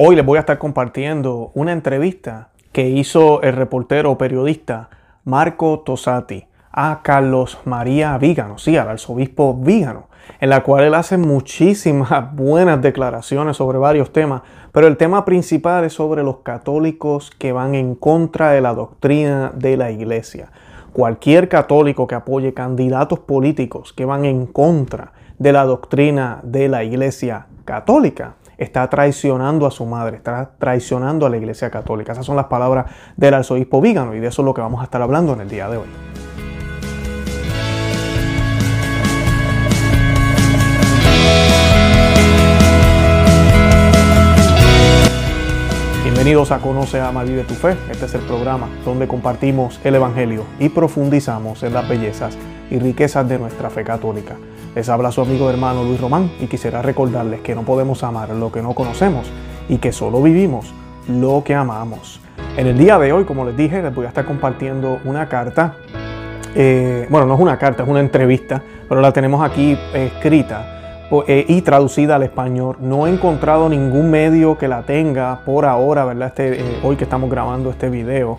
Hoy les voy a estar compartiendo una entrevista que hizo el reportero periodista Marco Tosati a Carlos María Vígano, sí, al arzobispo Vígano, en la cual él hace muchísimas buenas declaraciones sobre varios temas, pero el tema principal es sobre los católicos que van en contra de la doctrina de la iglesia. Cualquier católico que apoye candidatos políticos que van en contra de la doctrina de la iglesia católica está traicionando a su madre, está traicionando a la iglesia católica. Esas son las palabras del arzobispo Vígano y de eso es lo que vamos a estar hablando en el día de hoy. Bienvenidos a Conoce, Ama, Vive tu Fe. Este es el programa donde compartimos el Evangelio y profundizamos en las bellezas y riquezas de nuestra fe católica. Les habla su amigo hermano Luis Román y quisiera recordarles que no podemos amar lo que no conocemos y que solo vivimos lo que amamos. En el día de hoy, como les dije, les voy a estar compartiendo una carta. Eh, bueno, no es una carta, es una entrevista, pero la tenemos aquí escrita eh, y traducida al español. No he encontrado ningún medio que la tenga por ahora, ¿verdad? Este, eh, hoy que estamos grabando este video,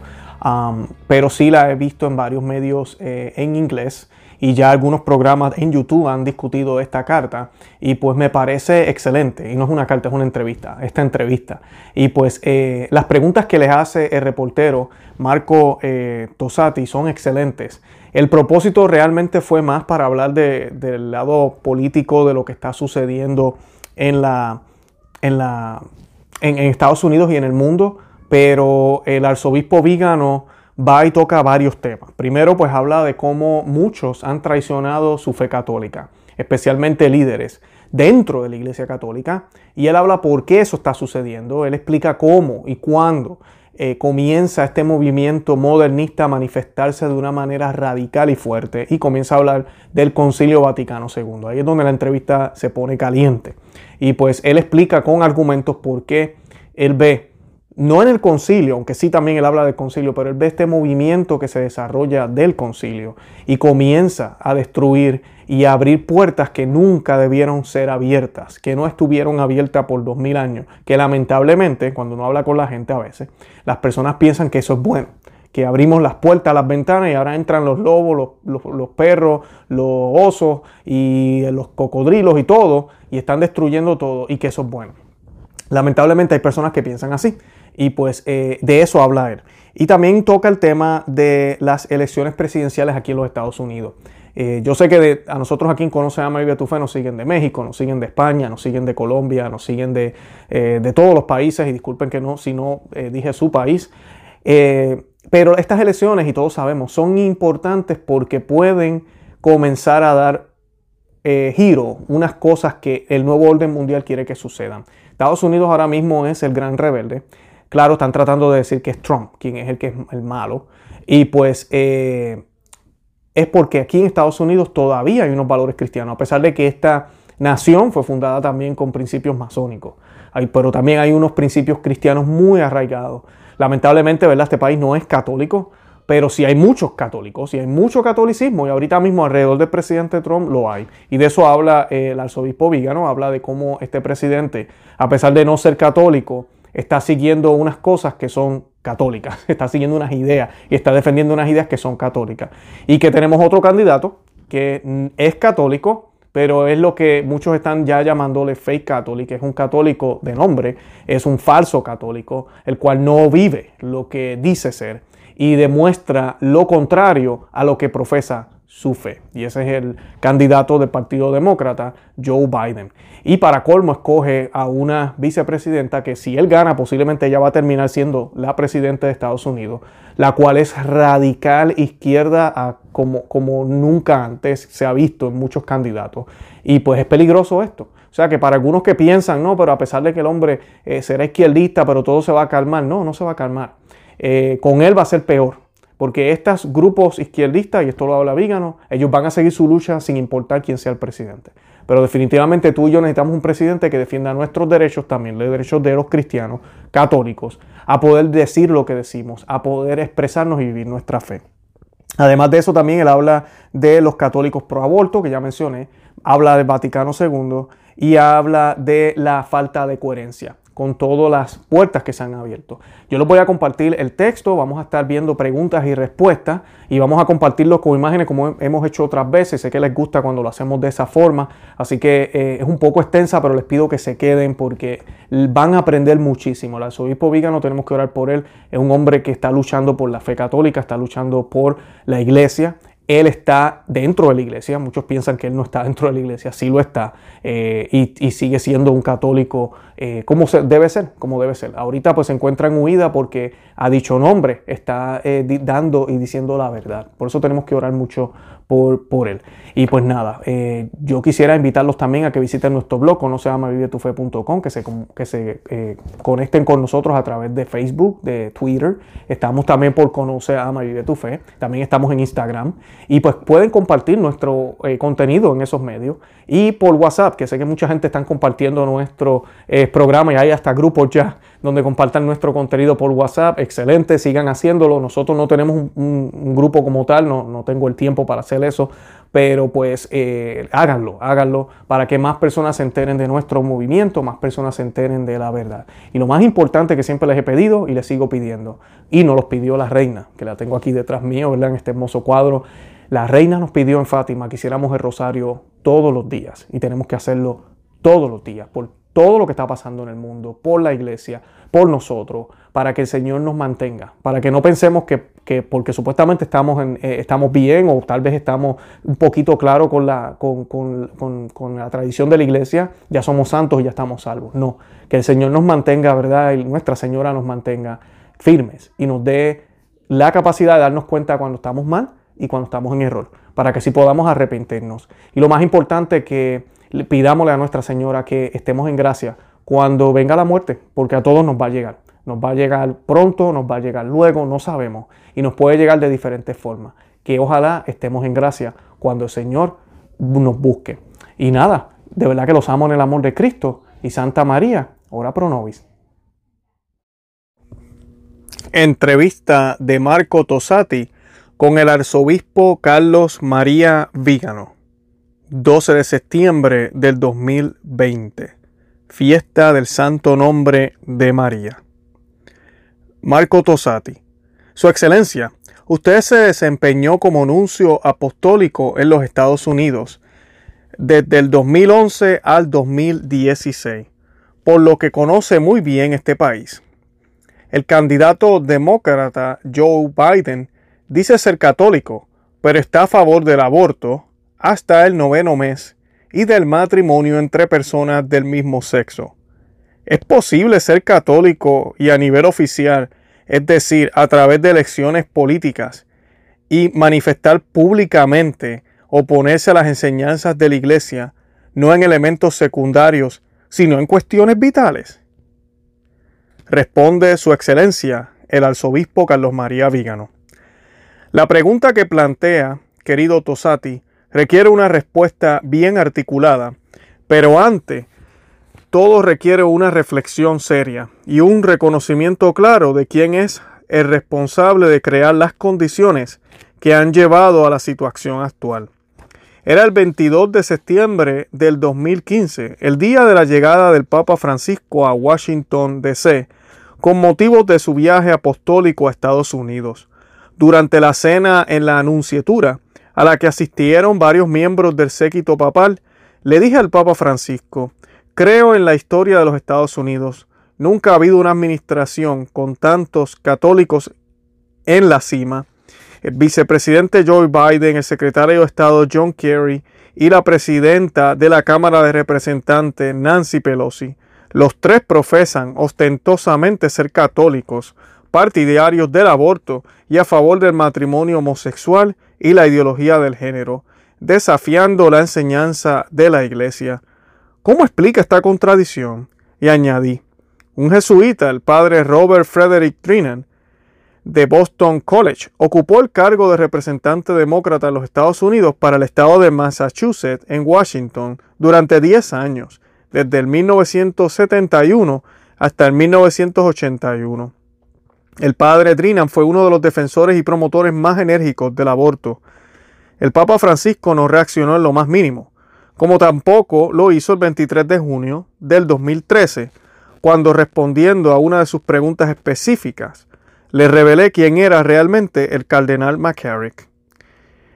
pero sí la he visto en varios medios en inglés y ya algunos programas en YouTube han discutido esta carta y pues me parece excelente y no es una carta, es una entrevista, esta entrevista. Y pues eh, las preguntas que les hace el reportero Marco eh, Tosati son excelentes. El propósito realmente fue más para hablar del lado político de lo que está sucediendo en, la, en, la, en, en Estados Unidos y en el mundo, pero el arzobispo Vígano va y toca varios temas. Primero, pues habla de cómo muchos han traicionado su fe católica, especialmente líderes dentro de la Iglesia Católica, y él habla por qué eso está sucediendo. Él explica cómo y cuándo eh, comienza este movimiento modernista a manifestarse de una manera radical y fuerte, y comienza a hablar del Concilio Vaticano II. Ahí es donde la entrevista se pone caliente. Y pues él explica con argumentos por qué él ve no en el concilio, aunque sí también él habla del concilio, pero él ve este movimiento que se desarrolla del concilio y comienza a destruir y a abrir puertas que nunca debieron ser abiertas, que no estuvieron abiertas por dos mil años, que lamentablemente, cuando uno habla con la gente a veces, las personas piensan que eso es bueno, que abrimos las puertas, las ventanas y ahora entran los lobos, los, los perros, los osos y los cocodrilos y todo, y están destruyendo todo y que eso es bueno. Lamentablemente hay personas que piensan así. Y pues eh, de eso habla él. Y también toca el tema de las elecciones presidenciales aquí en los Estados Unidos. Eh, yo sé que a nosotros aquí en Conoce a María Tufe nos siguen de México, nos siguen de España, nos siguen de Colombia, nos siguen de, eh, de todos los países. Y disculpen que no, si no dije su país. pero estas elecciones, y todos sabemos, son importantes porque pueden comenzar a dar giro, unas cosas que el nuevo orden mundial quiere que sucedan. Estados Unidos ahora mismo es el gran rebelde. Claro, están tratando de decir que es Trump quien es el que es el malo. Y pues eh, es porque aquí en Estados Unidos todavía hay unos valores cristianos, a pesar de que esta nación fue fundada también con principios masónicos. pero también hay unos principios cristianos muy arraigados. Lamentablemente, ¿verdad? Este país no es católico, pero sí hay muchos católicos, sí hay mucho catolicismo y ahorita mismo alrededor del presidente Trump lo hay. Y de eso habla eh, el arzobispo Vígano, habla de cómo este presidente, a pesar de no ser católico, está siguiendo unas cosas que son católicas, está siguiendo unas ideas y está defendiendo unas ideas que son católicas. Y que tenemos otro candidato que es católico, pero es lo que muchos están ya llamándole fake católico, es un católico de nombre, es un falso católico, el cual no vive lo que dice ser y demuestra lo contrario a lo que profesa su fe. Y ese es el candidato del Partido Demócrata, Joe Biden. Y para colmo escoge a una vicepresidenta que si él gana posiblemente ella va a terminar siendo la presidenta de Estados Unidos, la cual es radical izquierda como, como nunca antes se ha visto en muchos candidatos. Y pues es peligroso esto. O sea que para algunos que piensan, no, pero a pesar de que el hombre eh, será izquierdista, pero todo se va a calmar, no, no se va a calmar. Eh, con él va a ser peor porque estos grupos izquierdistas, y esto lo habla Vígano, ellos van a seguir su lucha sin importar quién sea el presidente. Pero definitivamente tú y yo necesitamos un presidente que defienda nuestros derechos, también los derechos de los cristianos católicos, a poder decir lo que decimos, a poder expresarnos y vivir nuestra fe. Además de eso, también él habla de los católicos pro aborto, que ya mencioné, habla del Vaticano II y habla de la falta de coherencia con todas las puertas que se han abierto. Yo les voy a compartir el texto, vamos a estar viendo preguntas y respuestas y vamos a compartirlo con imágenes como hemos hecho otras veces. Sé que les gusta cuando lo hacemos de esa forma, así que eh, es un poco extensa, pero les pido que se queden porque van a aprender muchísimo. El arzobispo Vígano tenemos que orar por él, es un hombre que está luchando por la fe católica, está luchando por la iglesia él está dentro de la iglesia. Muchos piensan que él no está dentro de la iglesia, sí lo está. Eh, y, sigue siendo un católico eh, como debe ser, como debe ser. Ahorita pues se encuentra en huida porque ha dicho nombre, está eh, dando y diciendo la verdad. Por eso tenemos que orar mucho por, él. Y pues nada, eh, yo quisiera invitarlos también a que visiten nuestro blog, conoceamavivetufe.com, que se, que se eh, conecten con nosotros a través de Facebook, de Twitter. Estamos también por Conoce Ama Vive tu Fe. También estamos en Instagram. Y pues pueden compartir nuestro eh, contenido en esos medios. Y por WhatsApp, que sé que mucha gente está compartiendo nuestro programa y hay hasta grupos ya donde compartan nuestro contenido por WhatsApp. Excelente, sigan haciéndolo. Nosotros no tenemos un, grupo como tal, no, no, tengo el tiempo para hacer eso, pero pues eh, háganlo, háganlo para que más personas se enteren de nuestro movimiento, más personas se enteren de la verdad. Y lo más importante que siempre les he pedido y les sigo pidiendo, y nos los pidió la reina, que la tengo aquí detrás mío, ¿verdad? En este hermoso cuadro. La reina nos pidió en Fátima que hiciéramos el rosario todos los días y tenemos que hacerlo todos los días, por todo lo que está pasando en el mundo, por la iglesia, por nosotros, para que el Señor nos mantenga, para que no pensemos que, porque supuestamente estamos, eh, estamos bien o tal vez estamos un poquito claros con la, con, la tradición de la iglesia, ya somos santos y ya estamos salvos. No, que el Señor nos mantenga, ¿verdad? Y Nuestra Señora nos mantenga firmes y nos dé la capacidad de darnos cuenta cuando estamos mal y cuando estamos en error, para que así podamos arrepentirnos. Y lo más importante que pidámosle a Nuestra Señora que estemos en gracia cuando venga la muerte, porque a todos nos va a llegar. Nos va a llegar pronto, nos va a llegar luego, no sabemos. Y nos puede llegar de diferentes formas. Que ojalá estemos en gracia cuando el Señor nos busque. Y nada, de verdad que los amo en el amor de Cristo. Y Santa María, ora pro nobis. Entrevista de Marco Tosati con el arzobispo Carlos María Vígano. 12 de septiembre del 2020, fiesta del Santo Nombre de María. Marco Tosati, Su Excelencia, usted se desempeñó como nuncio apostólico en los Estados Unidos desde el 2011 al 2016, por lo que conoce muy bien este país. El candidato demócrata Joe Biden dice ser católico, pero está a favor del aborto, hasta el noveno mes y del matrimonio entre personas del mismo sexo. Es posible ser católico y a nivel oficial, es decir, a través de elecciones políticas, y manifestar públicamente oponerse a las enseñanzas de la Iglesia, no en elementos secundarios, sino en cuestiones vitales? Responde Su Excelencia, el arzobispo Carlos María Vígano. La pregunta que plantea, querido Tosati, requiere una respuesta bien articulada, pero antes todo requiere una reflexión seria y un reconocimiento claro de quién es el responsable de crear las condiciones que han llevado a la situación actual. Era el 22 de septiembre del 2015, el día de la llegada del Papa Francisco a Washington, D.C., con motivo de su viaje apostólico a Estados Unidos. Durante la cena en la Anunciatura, a la que asistieron varios miembros del séquito papal, le dije al Papa Francisco, creo en la historia de los Estados Unidos. Nunca ha habido una administración con tantos católicos en la cima. El vicepresidente Joe Biden, el secretario de Estado John Kerry y la presidenta de la Cámara de Representantes Nancy Pelosi. Los tres profesan ostentosamente ser católicos, partidarios del aborto y a favor del matrimonio homosexual y la ideología del género, desafiando la enseñanza de la Iglesia. ¿Cómo explica esta contradicción? Y añadí, un jesuita, el padre Robert Frederick Trinan, de Boston College, ocupó el cargo de representante demócrata en los Estados Unidos para el estado de Massachusetts en Washington durante 10 años, desde el 1971 hasta el 1981. El padre Trinan fue uno de los defensores y promotores más enérgicos del aborto. El Papa Francisco no reaccionó en lo más mínimo, como tampoco lo hizo el 23 de junio del 2013, cuando respondiendo a una de sus preguntas específicas, le revelé quién era realmente el cardenal McCarrick.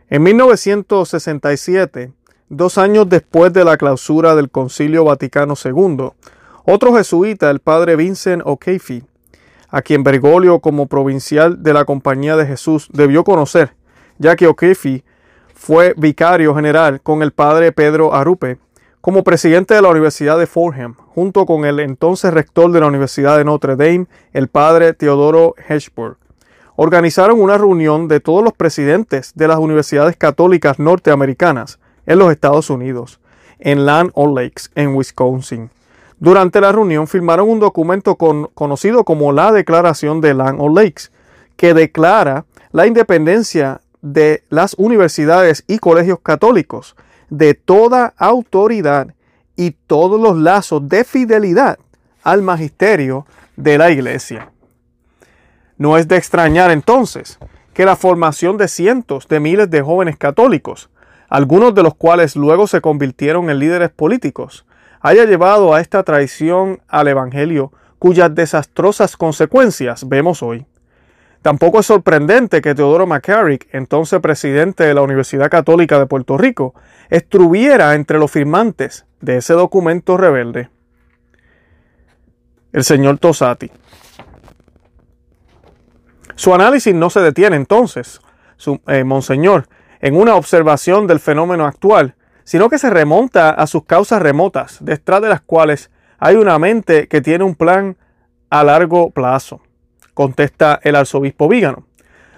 En 1967, dos años después de la clausura del Concilio Vaticano II, otro jesuita, el padre Vincent O'Keefe, a quien Bergoglio como provincial de la Compañía de Jesús debió conocer, ya que O'Keefe fue vicario general con el padre Pedro Arupe como presidente de la Universidad de Fordham, junto con el entonces rector de la Universidad de Notre Dame, el padre Teodoro Hedgeburg. Organizaron una reunión de todos los presidentes de las universidades católicas norteamericanas en los Estados Unidos, en Land O'Lakes, en Wisconsin. Durante la reunión firmaron un documento conocido como la Declaración de Land O'Lakes, que declara la independencia de las universidades y colegios católicos de toda autoridad y todos los lazos de fidelidad al magisterio de la Iglesia. No es de extrañar entonces que la formación de cientos de miles de jóvenes católicos, algunos de los cuales luego se convirtieron en líderes políticos, haya llevado a esta traición al Evangelio cuyas desastrosas consecuencias vemos hoy. Tampoco es sorprendente que Teodoro McCarrick, entonces presidente de la Universidad Católica de Puerto Rico, estuviera entre los firmantes de ese documento rebelde. El señor Tosati. Su análisis no se detiene entonces, eh, Monseñor, en una observación del fenómeno actual, sino que se remonta a sus causas remotas, detrás de las cuales hay una mente que tiene un plan a largo plazo contesta el arzobispo Vígano.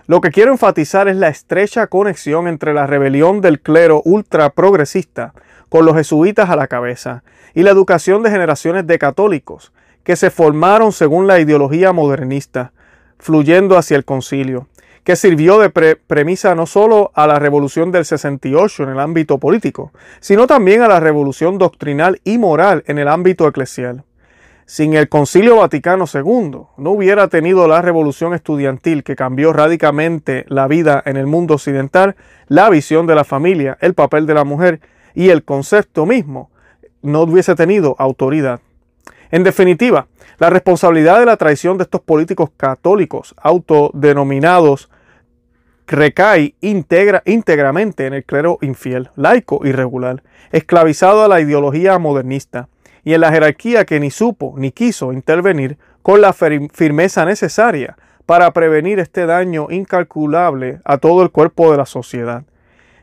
Lo que quiero enfatizar es la estrecha conexión entre la rebelión del clero ultra progresista con los jesuitas a la cabeza y la educación de generaciones de católicos que se formaron según la ideología modernista, fluyendo hacia el concilio, que sirvió de premisa no solo a la revolución del 68 en el ámbito político, sino también a la revolución doctrinal y moral en el ámbito eclesial. Sin el Concilio Vaticano II no hubiera tenido la revolución estudiantil que cambió radicalmente la vida en el mundo occidental, la visión de la familia, el papel de la mujer y el concepto mismo no hubiese tenido autoridad. En definitiva, la responsabilidad de la traición de estos políticos católicos autodenominados recae íntegramente en el clero infiel, laico y regular, esclavizado a la ideología modernista y en la jerarquía que ni supo ni quiso intervenir con la firmeza necesaria para prevenir este daño incalculable a todo el cuerpo de la sociedad.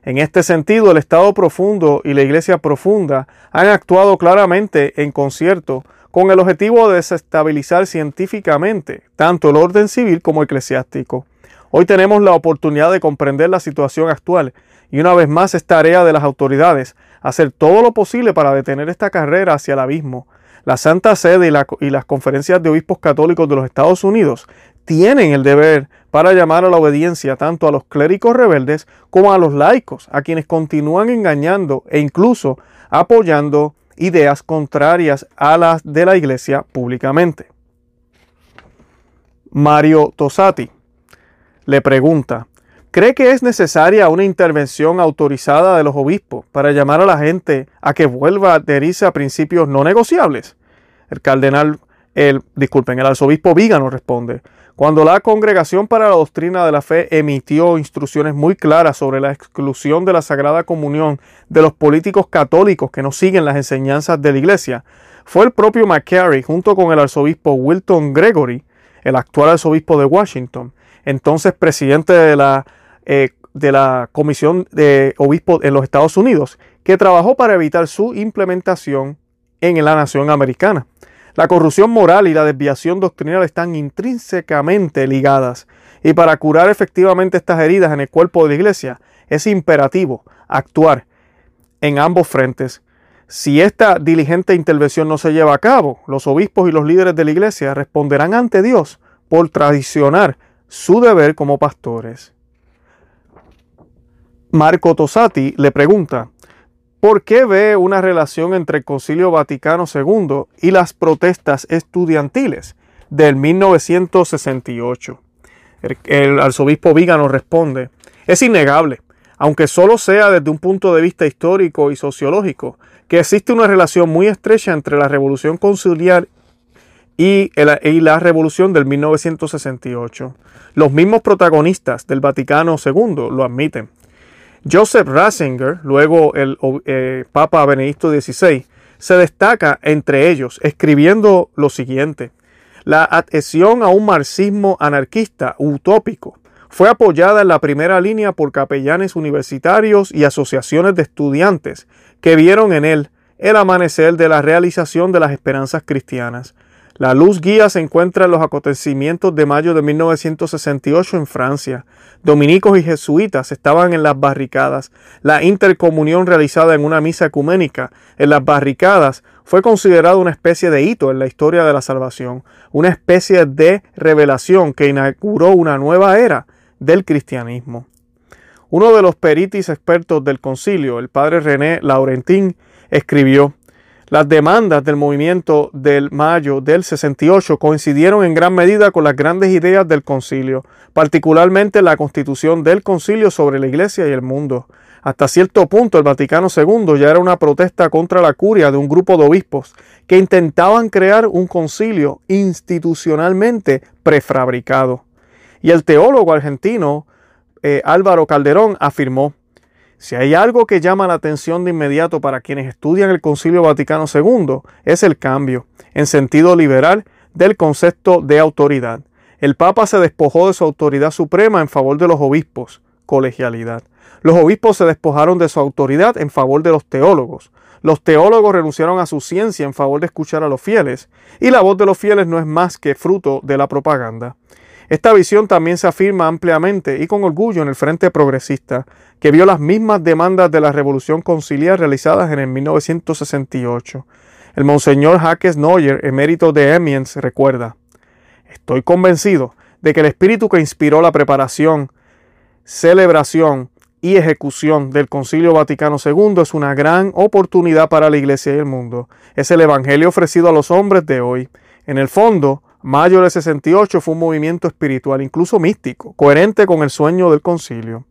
En este sentido, el Estado profundo y la Iglesia profunda han actuado claramente en concierto con el objetivo de desestabilizar científicamente tanto el orden civil como eclesiástico. Hoy tenemos la oportunidad de comprender la situación actual y una vez más es tarea de las autoridades hacer todo lo posible para detener esta carrera hacia el abismo. La Santa Sede y, las conferencias de obispos católicos de los Estados Unidos tienen el deber para llamar a la obediencia tanto a los clérigos rebeldes como a los laicos, a quienes continúan engañando e incluso apoyando ideas contrarias a las de la Iglesia públicamente. Mario Tosati le pregunta, ¿Cree que es necesaria una intervención autorizada de los obispos para llamar a la gente a que vuelva a adherirse a principios no negociables? El cardenal, el, disculpen, el arzobispo Vígano responde, cuando la Congregación para la Doctrina de la Fe emitió instrucciones muy claras sobre la exclusión de la Sagrada Comunión de los políticos católicos que no siguen las enseñanzas de la Iglesia, fue el propio McCary junto con el arzobispo Wilton Gregory, el actual arzobispo de Washington, entonces presidente de la eh, de la Comisión de Obispos en los Estados Unidos, que trabajó para evitar su implementación en la nación americana. La corrupción moral y la desviación doctrinal están intrínsecamente ligadas y para curar efectivamente estas heridas en el cuerpo de la iglesia es imperativo actuar en ambos frentes. Si esta diligente intervención no se lleva a cabo, los obispos y los líderes de la iglesia responderán ante Dios por traicionar su deber como pastores. Marco Tosati le pregunta, ¿por qué ve una relación entre el Concilio Vaticano II y las protestas estudiantiles del 1968? El, arzobispo Vígano responde, es innegable, aunque solo sea desde un punto de vista histórico y sociológico, que existe una relación muy estrecha entre la revolución conciliar y, la revolución del 1968. Los mismos protagonistas del Vaticano II lo admiten. Joseph Ratzinger, luego el eh, Papa Benedicto XVI, se destaca entre ellos escribiendo lo siguiente. La adhesión a un marxismo anarquista utópico fue apoyada en la primera línea por capellanes universitarios y asociaciones de estudiantes que vieron en él el amanecer de la realización de las esperanzas cristianas. La luz guía se encuentra en los acontecimientos de mayo de 1968 en Francia. Dominicos y jesuitas estaban en las barricadas. La intercomunión realizada en una misa ecuménica en las barricadas fue considerada una especie de hito en la historia de la salvación, una especie de revelación que inauguró una nueva era del cristianismo. Uno de los peritis expertos del concilio, el padre René Laurentín, escribió, las demandas del movimiento del mayo del 68 coincidieron en gran medida con las grandes ideas del concilio, particularmente la constitución del concilio sobre la iglesia y el mundo. Hasta cierto punto el Vaticano II ya era una protesta contra la curia de un grupo de obispos que intentaban crear un concilio institucionalmente prefabricado. Y el teólogo argentino eh, Álvaro Calderón afirmó, si hay algo que llama la atención de inmediato para quienes estudian el Concilio Vaticano II, es el cambio, en sentido liberal, del concepto de autoridad. El Papa se despojó de su autoridad suprema en favor de los obispos, colegialidad. Los obispos se despojaron de su autoridad en favor de los teólogos. Los teólogos renunciaron a su ciencia en favor de escuchar a los fieles, y la voz de los fieles no es más que fruto de la propaganda. Esta visión también se afirma ampliamente y con orgullo en el Frente Progresista, que vio las mismas demandas de la Revolución Conciliar realizadas en el 1968. El Monseñor Jaques Neuer, emérito de Emiens, recuerda, Estoy convencido de que el espíritu que inspiró la preparación, celebración y ejecución del Concilio Vaticano II es una gran oportunidad para la Iglesia y el mundo. Es el Evangelio ofrecido a los hombres de hoy. En el fondo, Mayo del 68 fue un movimiento espiritual, incluso místico, coherente con el sueño del concilio.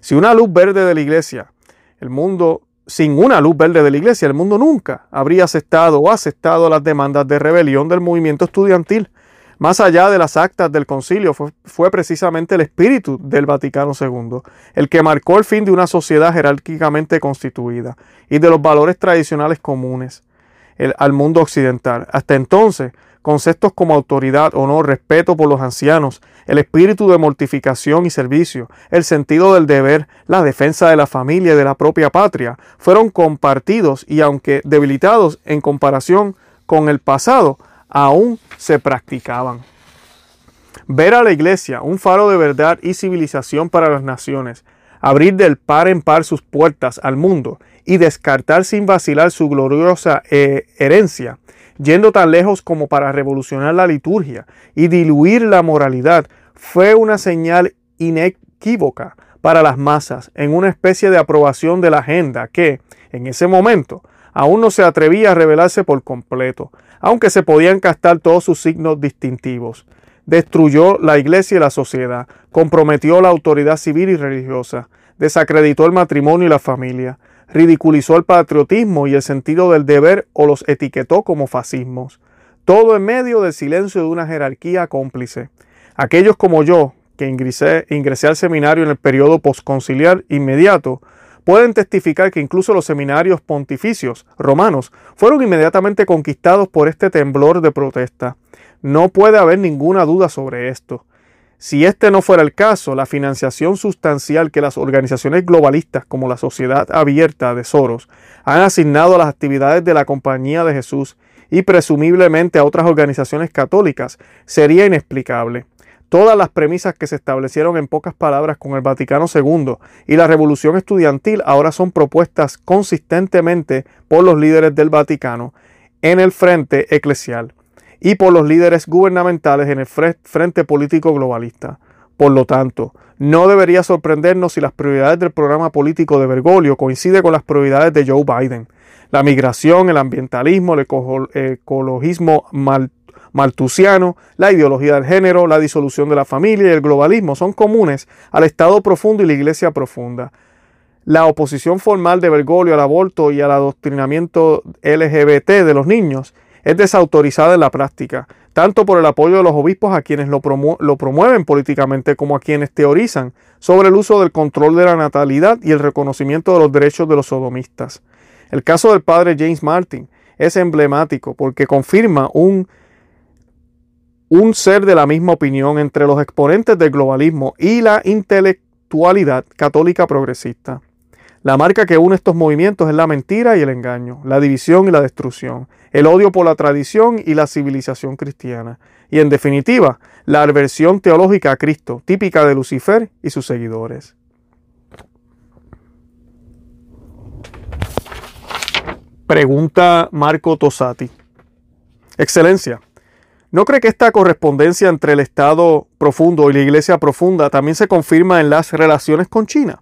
Si una luz verde de la iglesia, el mundo, sin una luz verde de la iglesia, el mundo nunca habría aceptado o aceptado las demandas de rebelión del movimiento estudiantil. Más allá de las actas del concilio, fue, fue precisamente el espíritu del Vaticano II, el que marcó el fin de una sociedad jerárquicamente constituida y de los valores tradicionales comunes al mundo occidental. Hasta entonces, conceptos como autoridad, honor, respeto por los ancianos, el espíritu de mortificación y servicio, el sentido del deber, la defensa de la familia y de la propia patria, fueron compartidos y aunque debilitados en comparación con el pasado, aún se practicaban. Ver a la iglesia, un faro de verdad y civilización para las naciones, abrir del par en par sus puertas al mundo y descartar sin vacilar su gloriosa eh, herencia, yendo tan lejos como para revolucionar la liturgia y diluir la moralidad, fue una señal inequívoca para las masas en una especie de aprobación de la agenda que, en ese momento, aún no se atrevía a revelarse por completo, aunque se podían castar todos sus signos distintivos. Destruyó la iglesia y la sociedad, comprometió la autoridad civil y religiosa, desacreditó el matrimonio y la familia, ridiculizó el patriotismo y el sentido del deber o los etiquetó como fascismos. Todo en medio del silencio de una jerarquía cómplice. Aquellos como yo, que ingresé, ingresé al seminario en el periodo posconciliar inmediato, pueden testificar que incluso los seminarios pontificios romanos fueron inmediatamente conquistados por este temblor de protesta. No puede haber ninguna duda sobre esto. Si este no fuera el caso, la financiación sustancial que las organizaciones globalistas como la Sociedad Abierta de Soros han asignado a las actividades de la Compañía de Jesús y presumiblemente a otras organizaciones católicas sería inexplicable. Todas las premisas que se establecieron en pocas palabras con el Vaticano II y la revolución estudiantil ahora son propuestas consistentemente por los líderes del Vaticano en el frente eclesial y por los líderes gubernamentales en el frente político globalista. Por lo tanto, no debería sorprendernos si las prioridades del programa político de Bergoglio coinciden con las prioridades de Joe Biden. La migración, el ambientalismo, el ecologismo maltusiano, la ideología del género, la disolución de la familia y el globalismo son comunes al Estado profundo y la Iglesia profunda. La oposición formal de Bergoglio al aborto y al adoctrinamiento LGBT de los niños es desautorizada en la práctica, tanto por el apoyo de los obispos a quienes lo, promueven políticamente como a quienes teorizan sobre el uso del control de la natalidad y el reconocimiento de los derechos de los sodomistas. El caso del padre James Martin es emblemático porque confirma un, un ser de la misma opinión entre los exponentes del globalismo y la intelectualidad católica progresista. La marca que une estos movimientos es la mentira y el engaño, la división y la destrucción, el odio por la tradición y la civilización cristiana, y en definitiva, la aversión teológica a Cristo, típica de Lucifer y sus seguidores. Pregunta Marco Tosati. Excelencia, ¿no cree que esta correspondencia entre el Estado profundo y la Iglesia profunda también se confirma en las relaciones con China?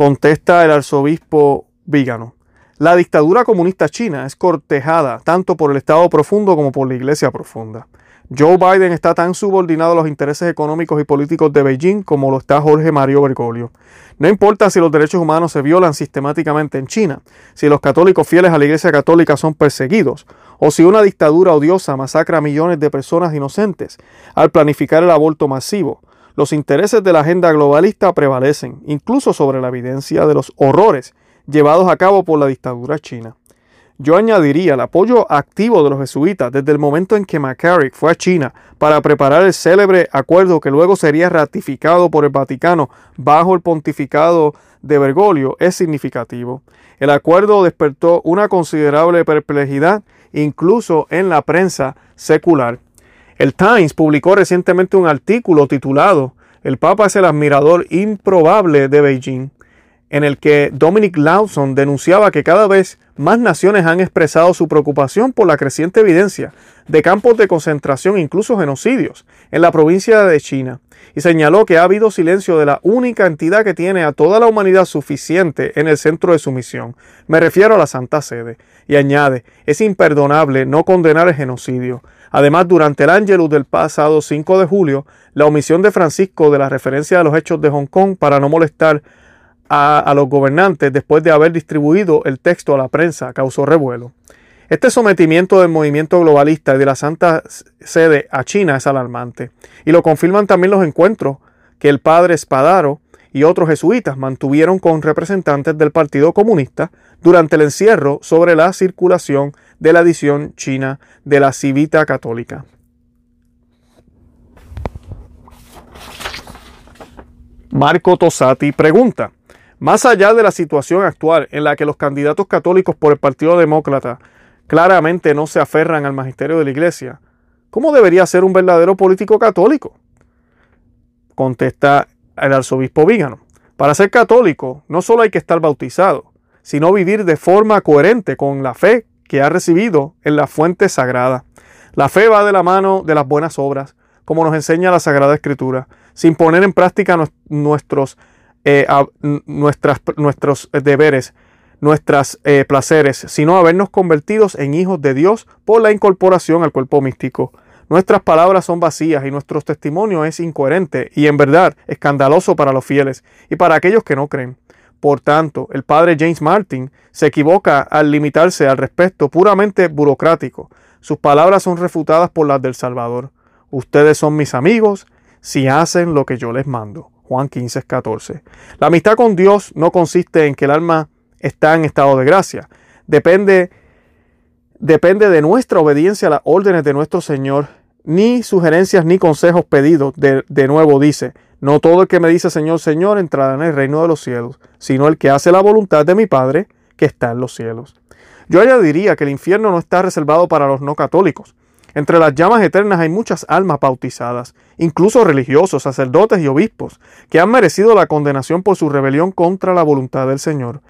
Contesta el arzobispo Vígano. La dictadura comunista china es cortejada tanto por el Estado profundo como por la Iglesia profunda. Joe Biden está tan subordinado a los intereses económicos y políticos de Beijing como lo está Jorge Mario Bergoglio. No importa si los derechos humanos se violan sistemáticamente en China, si los católicos fieles a la Iglesia católica son perseguidos, o si una dictadura odiosa masacra a millones de personas inocentes al planificar el aborto masivo, los intereses de la agenda globalista prevalecen, incluso sobre la evidencia de los horrores llevados a cabo por la dictadura china. Yo añadiría el apoyo activo de los jesuitas desde el momento en que McCarrick fue a China para preparar el célebre acuerdo que luego sería ratificado por el Vaticano bajo el pontificado de Bergoglio es significativo. El acuerdo despertó una considerable perplejidad incluso en la prensa secular. El Times publicó recientemente un artículo titulado El Papa es el admirador improbable de Beijing, en el que Dominic Lawson denunciaba que cada vez más naciones han expresado su preocupación por la creciente evidencia de campos de concentración, incluso genocidios, en la provincia de China, y señaló que ha habido silencio de la única entidad que tiene a toda la humanidad suficiente en el centro de su misión. Me refiero a la Santa Sede. Y añade, es imperdonable no condenar el genocidio. Además, durante el Ángelus del pasado 5 de julio, la omisión de Francisco de la referencia a los hechos de Hong Kong para no molestar a, a los gobernantes después de haber distribuido el texto a la prensa causó revuelo. Este sometimiento del movimiento globalista y de la Santa Sede a China es alarmante, y lo confirman también los encuentros que el padre Espadaro y otros jesuitas mantuvieron con representantes del Partido Comunista durante el encierro sobre la circulación de la edición china de la Civita Católica. Marco Tosati pregunta, más allá de la situación actual en la que los candidatos católicos por el Partido Demócrata claramente no se aferran al magisterio de la Iglesia, ¿cómo debería ser un verdadero político católico? Contesta el arzobispo Vígano. Para ser católico no solo hay que estar bautizado, sino vivir de forma coherente con la fe que ha recibido en la fuente sagrada. La fe va de la mano de las buenas obras, como nos enseña la Sagrada Escritura, sin poner en práctica nuestros, eh, nuestros deberes, nuestros eh, placeres, sino habernos convertidos en hijos de Dios por la incorporación al cuerpo místico. Nuestras palabras son vacías y nuestro testimonio es incoherente y en verdad escandaloso para los fieles y para aquellos que no creen. Por tanto, el padre James Martin se equivoca al limitarse al respecto puramente burocrático. Sus palabras son refutadas por las del Salvador. Ustedes son mis amigos si hacen lo que yo les mando. Juan 15, 14. La amistad con Dios no consiste en que el alma está en estado de gracia. Depende, depende de nuestra obediencia a las órdenes de nuestro Señor, ni sugerencias ni consejos pedidos. De, de nuevo dice, no todo el que me dice Señor, Señor entrará en el reino de los cielos, sino el que hace la voluntad de mi Padre que está en los cielos. Yo añadiría que el infierno no está reservado para los no católicos. Entre las llamas eternas hay muchas almas bautizadas, incluso religiosos, sacerdotes y obispos, que han merecido la condenación por su rebelión contra la voluntad del Señor.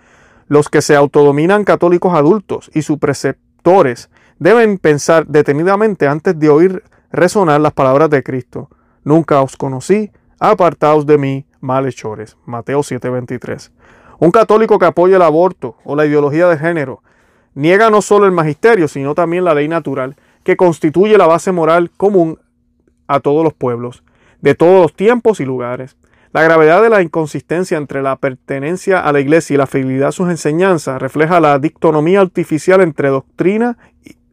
Los que se autodominan católicos adultos y sus preceptores deben pensar detenidamente antes de oír resonar las palabras de Cristo. Nunca os conocí, apartaos de mí, malhechores. Mateo 7:23. Un católico que apoya el aborto o la ideología de género niega no solo el magisterio, sino también la ley natural, que constituye la base moral común a todos los pueblos, de todos los tiempos y lugares. La gravedad de la inconsistencia entre la pertenencia a la Iglesia y la fidelidad a sus enseñanzas refleja la dictonomía artificial entre doctrina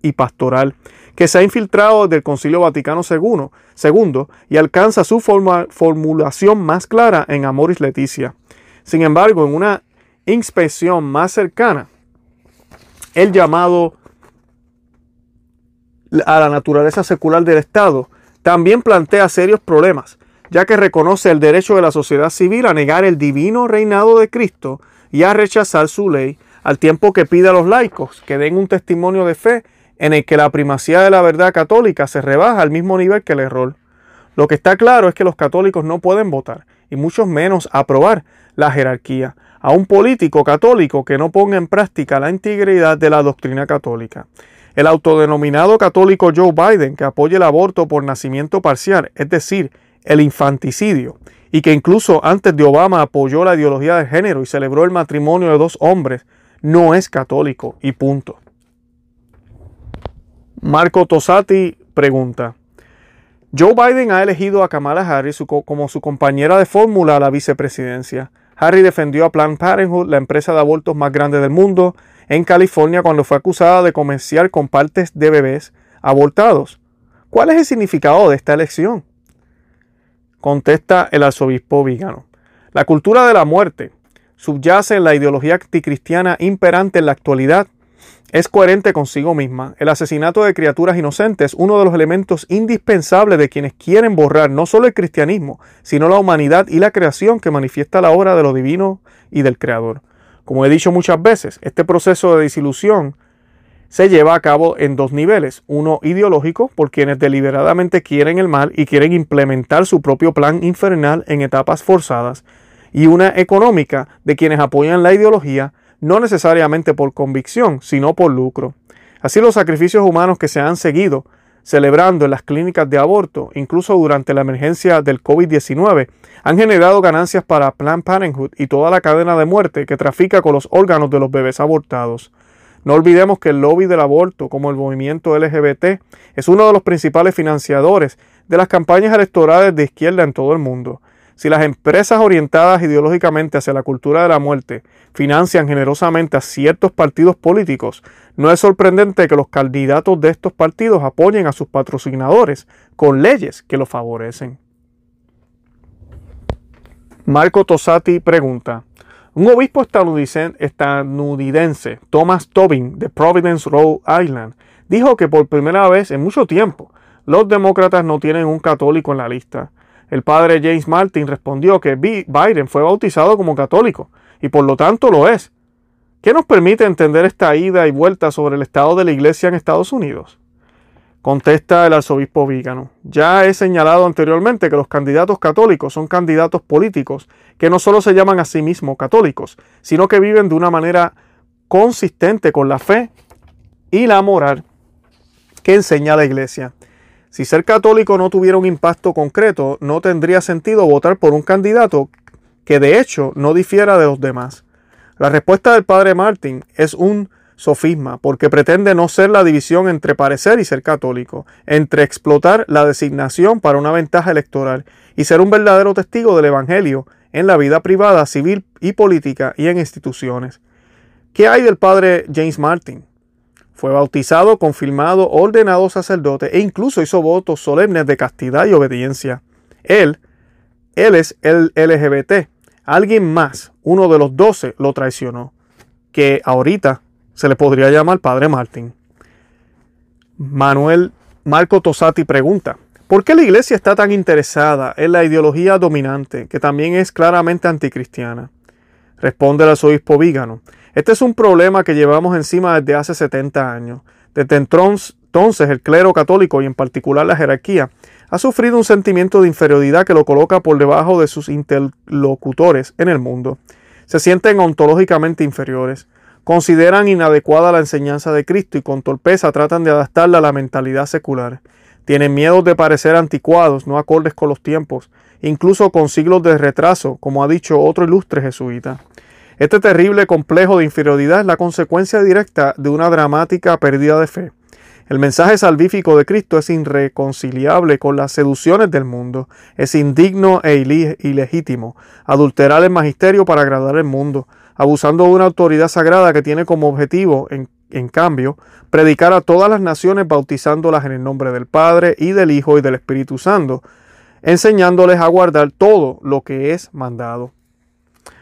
y pastoral que se ha infiltrado del Concilio Vaticano II, y alcanza su formulación más clara en Amoris Leticia. Sin embargo, en una inspección más cercana, el llamado a la naturaleza secular del Estado también plantea serios problemas, ya que reconoce el derecho de la sociedad civil a negar el divino reinado de Cristo y a rechazar su ley, al tiempo que pide a los laicos que den un testimonio de fe en el que la primacía de la verdad católica se rebaja al mismo nivel que el error. Lo que está claro es que los católicos no pueden votar, y mucho menos aprobar la jerarquía, a un político católico que no ponga en práctica la integridad de la doctrina católica. El autodenominado católico Joe Biden, que apoya el aborto por nacimiento parcial, es decir, el infanticidio, y que incluso antes de Obama apoyó la ideología de género y celebró el matrimonio de dos hombres, no es católico y punto. Marco Tosati pregunta, Joe Biden ha elegido a Kamala Harris como su compañera de fórmula a la vicepresidencia. Harry defendió a Planned Parenthood, la empresa de abortos más grande del mundo, en California cuando fue acusada de comerciar con partes de bebés abortados. ¿Cuál es el significado de esta elección? Contesta el arzobispo Vigano. La cultura de la muerte subyace en la ideología anticristiana imperante en la actualidad es coherente consigo misma. El asesinato de criaturas inocentes, uno de los elementos indispensables de quienes quieren borrar no solo el cristianismo, sino la humanidad y la creación que manifiesta la obra de lo divino y del Creador. Como he dicho muchas veces, este proceso de disilusión se lleva a cabo en dos niveles. Uno ideológico, por quienes deliberadamente quieren el mal y quieren implementar su propio plan infernal en etapas forzadas. Y una económica, de quienes apoyan la ideología no necesariamente por convicción, sino por lucro. Así los sacrificios humanos que se han seguido celebrando en las clínicas de aborto, incluso durante la emergencia del COVID-19, han generado ganancias para Planned Parenthood y toda la cadena de muerte que trafica con los órganos de los bebés abortados. No olvidemos que el lobby del aborto, como el movimiento LGBT, es uno de los principales financiadores de las campañas electorales de izquierda en todo el mundo. Si las empresas orientadas ideológicamente hacia la cultura de la muerte financian generosamente a ciertos partidos políticos, no es sorprendente que los candidatos de estos partidos apoyen a sus patrocinadores con leyes que los favorecen. Marco Tosati pregunta, un obispo estadounidense, Thomas Tobin, de Providence, Rhode Island, dijo que por primera vez en mucho tiempo los demócratas no tienen un católico en la lista. El padre James Martin respondió que Biden fue bautizado como católico y por lo tanto lo es. ¿Qué nos permite entender esta ida y vuelta sobre el estado de la iglesia en Estados Unidos? Contesta el arzobispo Vígano. Ya he señalado anteriormente que los candidatos católicos son candidatos políticos que no solo se llaman a sí mismos católicos, sino que viven de una manera consistente con la fe y la moral que enseña la iglesia. Si ser católico no tuviera un impacto concreto, no tendría sentido votar por un candidato que de hecho no difiera de los demás. La respuesta del padre Martin es un sofisma, porque pretende no ser la división entre parecer y ser católico, entre explotar la designación para una ventaja electoral y ser un verdadero testigo del Evangelio en la vida privada, civil y política y en instituciones. ¿Qué hay del padre James Martin? Fue bautizado, confirmado, ordenado sacerdote e incluso hizo votos solemnes de castidad y obediencia. Él, él es el LGBT. Alguien más, uno de los doce, lo traicionó. Que ahorita se le podría llamar Padre Martín. Manuel Marco Tosati pregunta, ¿por qué la iglesia está tan interesada en la ideología dominante, que también es claramente anticristiana? Responde el arzobispo Vígano. Este es un problema que llevamos encima desde hace 70 años. Desde entonces el clero católico y en particular la jerarquía ha sufrido un sentimiento de inferioridad que lo coloca por debajo de sus interlocutores en el mundo. Se sienten ontológicamente inferiores, consideran inadecuada la enseñanza de Cristo y con torpeza tratan de adaptarla a la mentalidad secular. Tienen miedo de parecer anticuados, no acordes con los tiempos, incluso con siglos de retraso, como ha dicho otro ilustre jesuita. Este terrible complejo de inferioridad es la consecuencia directa de una dramática pérdida de fe. El mensaje salvífico de Cristo es irreconciliable con las seducciones del mundo, es indigno e ilegítimo, adulterar el magisterio para agradar al mundo, abusando de una autoridad sagrada que tiene como objetivo, en en cambio, predicar a todas las naciones bautizándolas en el nombre del Padre y del Hijo y del Espíritu Santo, enseñándoles a guardar todo lo que es mandado.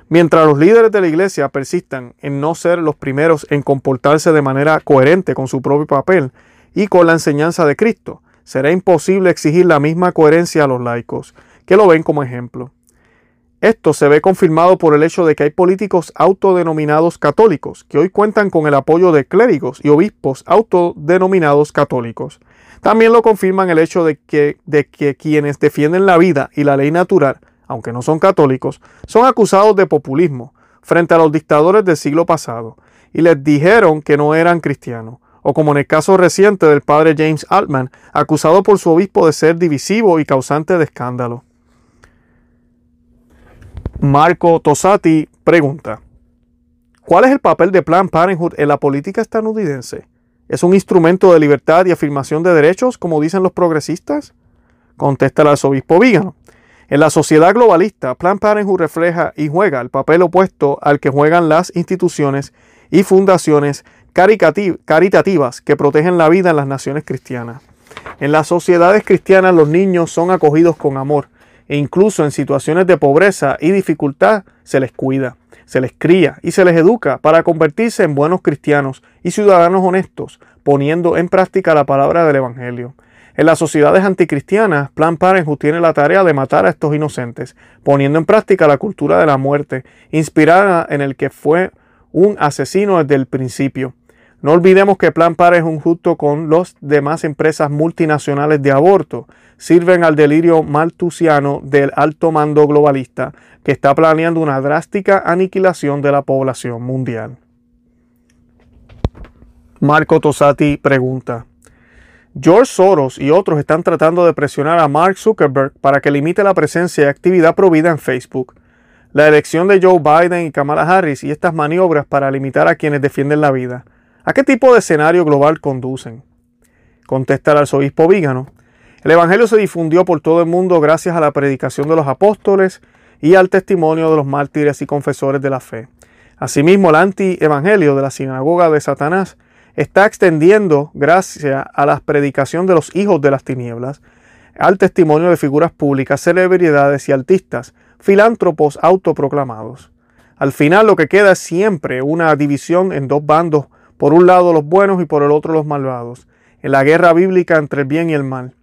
Mientras los líderes de la iglesia persistan en no ser los primeros en comportarse de manera coherente con su propio papel y con la enseñanza de Cristo, será imposible exigir la misma coherencia a los laicos, que lo ven como ejemplo. Esto se ve confirmado por el hecho de que hay políticos autodenominados católicos, que hoy cuentan con el apoyo de clérigos y obispos autodenominados católicos. También lo confirman el hecho de que, de que quienes defienden la vida y la ley natural, aunque no son católicos, son acusados de populismo frente a los dictadores del siglo pasado, y les dijeron que no eran cristianos, o como en el caso reciente del padre James Altman, acusado por su obispo de ser divisivo y causante de escándalo. Marco Tosati pregunta, ¿cuál es el papel de Planned Parenthood en la política estadounidense? ¿Es un instrumento de libertad y afirmación de derechos, como dicen los progresistas? Contesta el arzobispo Vígano. En la sociedad globalista, Planned Parenthood refleja y juega el papel opuesto al que juegan las instituciones y fundaciones caritativas que protegen la vida en las naciones cristianas. En las sociedades cristianas los niños son acogidos con amor, e incluso en situaciones de pobreza y dificultad se les cuida, se les cría y se les educa para convertirse en buenos cristianos y ciudadanos honestos, poniendo en práctica la palabra del Evangelio. En las sociedades anticristianas, Plan Parenthood tiene la tarea de matar a estos inocentes, poniendo en práctica la cultura de la muerte, inspirada en el que fue un asesino desde el principio. No olvidemos que Plan Parenthood junto con las demás empresas multinacionales de aborto sirven al delirio maltusiano del alto mando globalista que está planeando una drástica aniquilación de la población mundial. Marco Tosati pregunta, George Soros y otros están tratando de presionar a Mark Zuckerberg para que limite la presencia y actividad provida en Facebook. La elección de Joe Biden y Kamala Harris y estas maniobras para limitar a quienes defienden la vida ¿A qué tipo de escenario global conducen? Contesta el arzobispo Vígano. El Evangelio se difundió por todo el mundo gracias a la predicación de los apóstoles y al testimonio de los mártires y confesores de la fe. Asimismo, el anti-evangelio de la sinagoga de Satanás está extendiendo gracias a la predicación de los hijos de las tinieblas, al testimonio de figuras públicas, celebridades y artistas, filántropos autoproclamados. Al final lo que queda es siempre una división en dos bandos por un lado los buenos y por el otro los malvados, en la guerra bíblica entre el bien y el mal.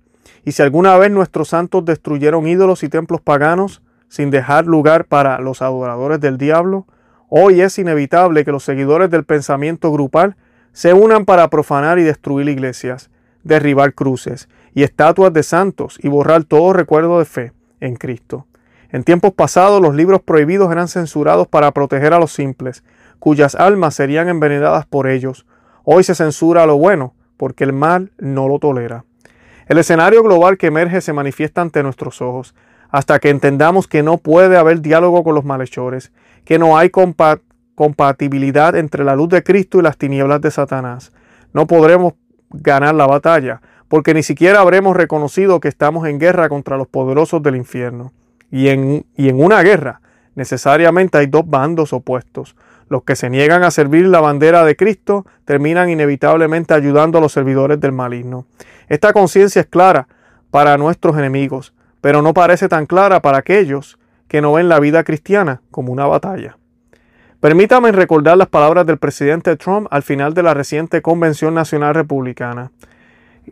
Y si alguna vez nuestros santos destruyeron ídolos y templos paganos sin dejar lugar para los adoradores del diablo, hoy es inevitable que los seguidores del pensamiento grupal se unan para profanar y destruir iglesias, derribar cruces y estatuas de santos y borrar todo recuerdo de fe en Cristo. En tiempos pasados los libros prohibidos eran censurados para proteger a los simples, cuyas almas serían envenenadas por ellos. Hoy se censura lo bueno, porque el mal no lo tolera. El escenario global que emerge se manifiesta ante nuestros ojos, hasta que entendamos que no puede haber diálogo con los malhechores, que no hay compatibilidad entre la luz de Cristo y las tinieblas de Satanás. No podremos ganar la batalla, porque ni siquiera habremos reconocido que estamos en guerra contra los poderosos del infierno. Y en, y en una guerra necesariamente hay dos bandos opuestos, los que se niegan a servir la bandera de Cristo terminan inevitablemente ayudando a los servidores del maligno. Esta conciencia es clara para nuestros enemigos, pero no parece tan clara para aquellos que no ven la vida cristiana como una batalla. Permítame recordar las palabras del presidente Trump al final de la reciente Convención Nacional Republicana.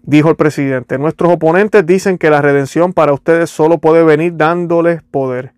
Dijo el presidente, nuestros oponentes dicen que la redención para ustedes solo puede venir dándoles poder.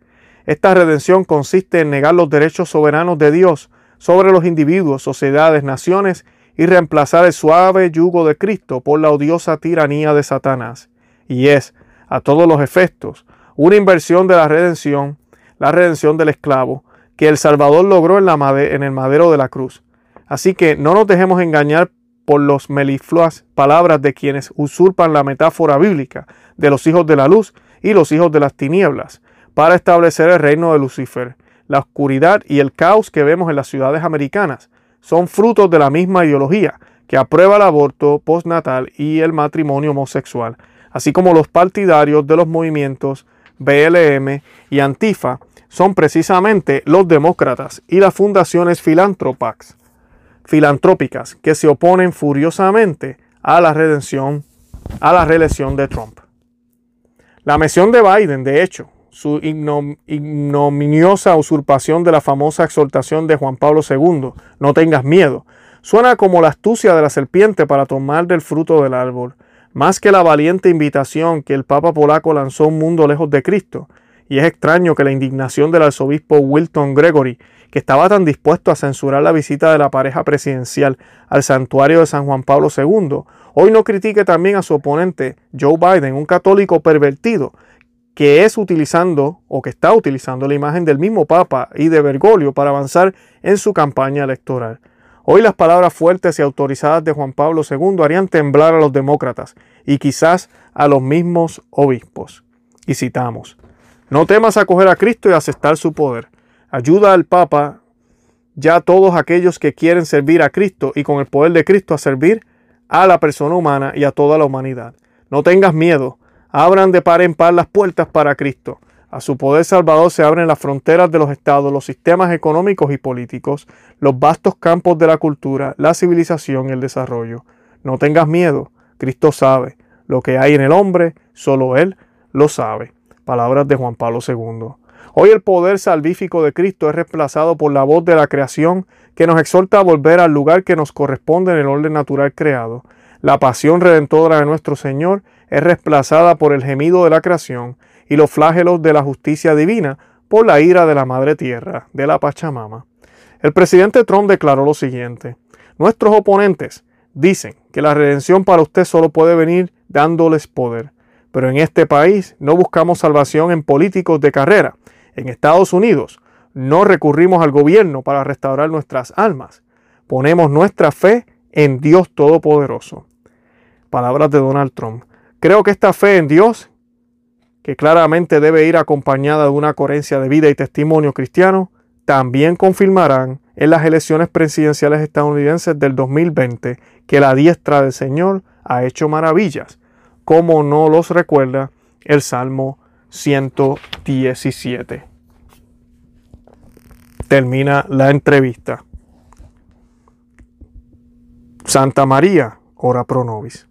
Esta redención consiste en negar los derechos soberanos de Dios sobre los individuos, sociedades, naciones y reemplazar el suave yugo de Cristo por la odiosa tiranía de Satanás. Y es, a todos los efectos, una inversión de la redención, la redención del esclavo, que el Salvador logró en, la en el madero de la cruz. Así que no nos dejemos engañar por los melifluas palabras de quienes usurpan la metáfora bíblica de los hijos de la luz y los hijos de las tinieblas, para establecer el reino de Lucifer. La oscuridad y el caos que vemos en las ciudades americanas son frutos de la misma ideología que aprueba el aborto postnatal y el matrimonio homosexual, así como los partidarios de los movimientos BLM y Antifa son precisamente los demócratas y las fundaciones filántropas. filantrópicas que se oponen furiosamente a la redención, a la reelección de Trump. La misión de Biden, de hecho, su ignominiosa usurpación de la famosa exhortación de Juan Pablo II, no tengas miedo, suena como la astucia de la serpiente para tomar del fruto del árbol, más que la valiente invitación que el Papa polaco lanzó a un mundo lejos de Cristo. Y es extraño que la indignación del arzobispo Wilton Gregory, que estaba tan dispuesto a censurar la visita de la pareja presidencial al santuario de San Juan Pablo II, hoy no critique también a su oponente Joe Biden, un católico pervertido, que es utilizando o que está utilizando la imagen del mismo Papa y de Bergoglio para avanzar en su campaña electoral. Hoy las palabras fuertes y autorizadas de Juan Pablo II harían temblar a los demócratas y quizás a los mismos obispos. Y citamos, no temas acoger a Cristo y aceptar su poder. Ayuda al Papa ya todos aquellos que quieren servir a Cristo y con el poder de Cristo a servir a la persona humana y a toda la humanidad. No tengas miedo, abran de par en par las puertas para Cristo. A su poder salvador se abren las fronteras de los estados, los sistemas económicos y políticos, los vastos campos de la cultura, la civilización y el desarrollo. No tengas miedo, Cristo sabe. Lo que hay en el hombre, solo Él lo sabe. Palabras de Juan Pablo II. Hoy el poder salvífico de Cristo es reemplazado por la voz de la creación que nos exhorta a volver al lugar que nos corresponde en el orden natural creado. La pasión redentora de nuestro Señor es reemplazada por el gemido de la creación y los flagelos de la justicia divina por la ira de la Madre Tierra, de la Pachamama. El presidente Trump declaró lo siguiente, nuestros oponentes dicen que la redención para usted solo puede venir dándoles poder, pero en este país no buscamos salvación en políticos de carrera. En Estados Unidos no recurrimos al gobierno para restaurar nuestras almas. Ponemos nuestra fe en Dios Todopoderoso. Palabras de Donald Trump. Creo que esta fe en Dios, que claramente debe ir acompañada de una coherencia de vida y testimonio cristiano, también confirmarán en las elecciones presidenciales estadounidenses del 2020 que la diestra del Señor ha hecho maravillas, como no los recuerda el Salmo 117. Termina la entrevista. Santa María, ora pro nobis.